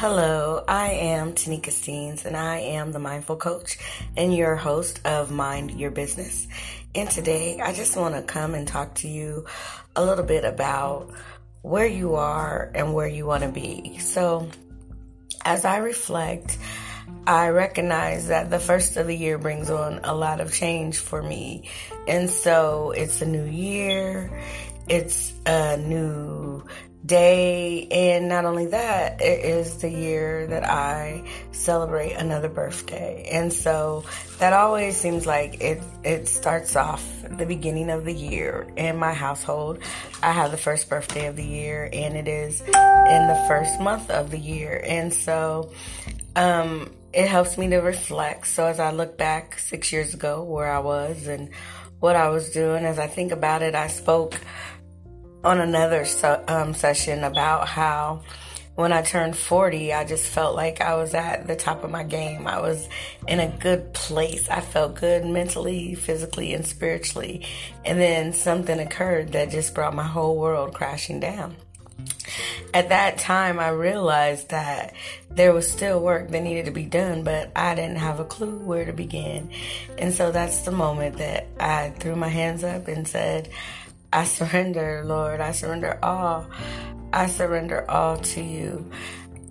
Hello, I am Tanika Steens and I am the Mindful Coach and your host of Mind Your Business. And today I just want to come and talk to you a little bit about where you are and where you want to be. So, as I reflect, I recognize that the first of the year brings on a lot of change for me. And so it's a new year, it's a new day. And not only that, it is the year that I celebrate another birthday. And so that always seems like it, it starts off the beginning of the year in my household. I have the first birthday of the year and it is in the first month of the year. And so, um, it helps me to reflect. So as I look back six years ago where I was and what I was doing, as I think about it, I spoke on another um, session about how when I turned 40, I just felt like I was at the top of my game. I was in a good place. I felt good mentally, physically, and spiritually. And then something occurred that just brought my whole world crashing down. At that time, I realized that there was still work that needed to be done, but I didn't have a clue where to begin. And so that's the moment that I threw my hands up and said, I surrender, Lord. I surrender all. I surrender all to you.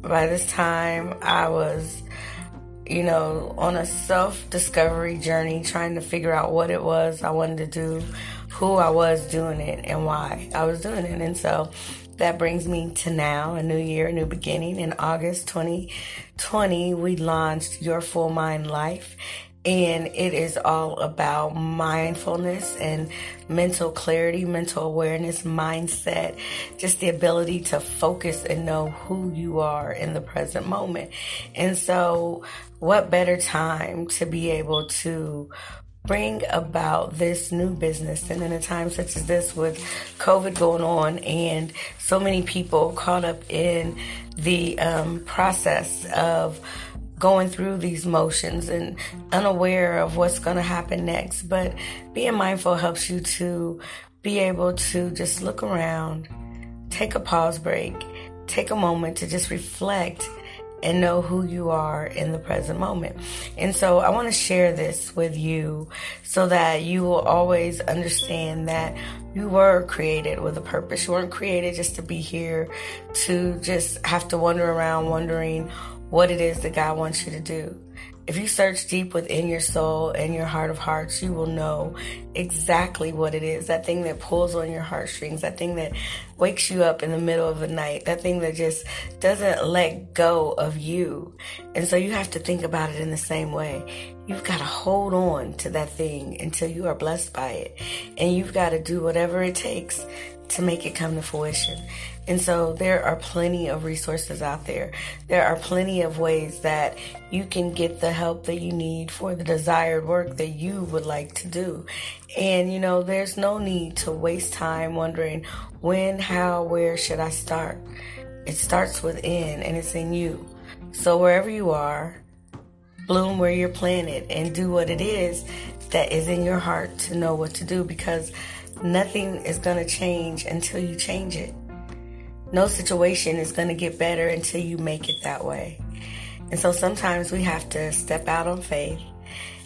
By this time, I was, you know, on a self discovery journey, trying to figure out what it was I wanted to do, who I was doing it, and why I was doing it. And so that brings me to now, a new year, a new beginning. In August 2020, we launched Your Full Mind Life and it is all about mindfulness and mental clarity, mental awareness, mindset, just the ability to focus and know who you are in the present moment. And so, what better time to be able to bring about this new business and in a time such as this with COVID going on and so many people caught up in the um, process of going through these motions and unaware of what's going to happen next. But being mindful helps you to be able to just look around, take a pause break, take a moment to just reflect and know who you are in the present moment. And so I want to share this with you so that you will always understand that you were created with a purpose. You weren't created just to be here to just have to wander around wondering what it is that God wants you to do. If you search deep within your soul and your heart of hearts, you will know exactly what it is. That thing that pulls on your heartstrings, that thing that wakes you up in the middle of the night, that thing that just doesn't let go of you. And so you have to think about it in the same way. You've got to hold on to that thing until you are blessed by it. And you've got to do whatever it takes to make it come to fruition. And so there are plenty of resources out there. There are plenty of ways that you can get the help that you need for the desired work that you would like to do. And you know, there's no need to waste time wondering when, how, where should I start? It starts within and it's in you. So wherever you are, bloom where you're planted and do what it is that is in your heart to know what to do because nothing is going to change until you change it. No situation is going to get better until you make it that way. And so sometimes we have to step out on faith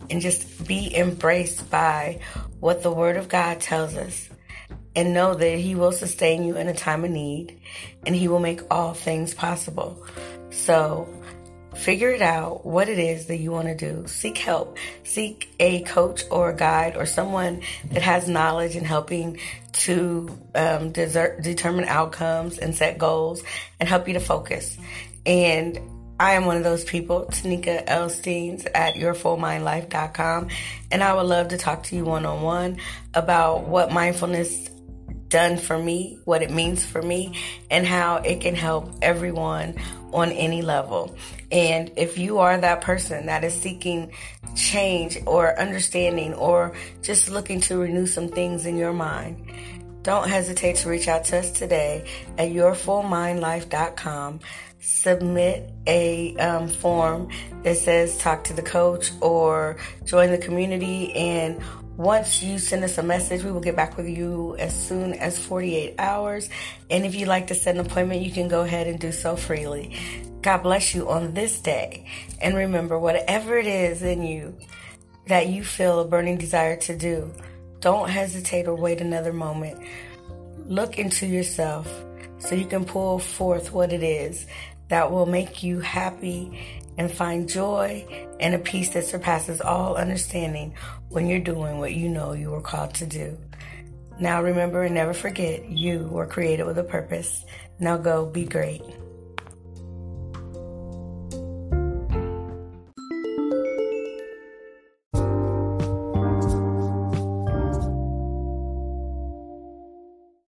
and just be embraced by what the Word of God tells us and know that He will sustain you in a time of need and He will make all things possible. So figure it out what it is that you want to do. Seek help. Seek a coach or a guide or someone that has knowledge in helping to um, desert, determine outcomes and set goals and help you to focus. And I am one of those people, Tanika Elsteins at yourfullmindlife.com. And I would love to talk to you one on one about what mindfulness done for me, what it means for me, and how it can help everyone on any level. And if you are that person that is seeking change or understanding or just looking to renew some things in your mind, don't hesitate to reach out to us today at yourfullmindlife.com. Submit a um, form that says talk to the coach or join the community and once you send us a message, we will get back with you as soon as 48 hours. And if you'd like to set an appointment, you can go ahead and do so freely. God bless you on this day. And remember, whatever it is in you that you feel a burning desire to do, don't hesitate or wait another moment. Look into yourself so you can pull forth what it is that will make you happy and find joy and a peace that surpasses all understanding when you're doing what you know you were called to do. Now remember and never forget you were created with a purpose. Now go be great.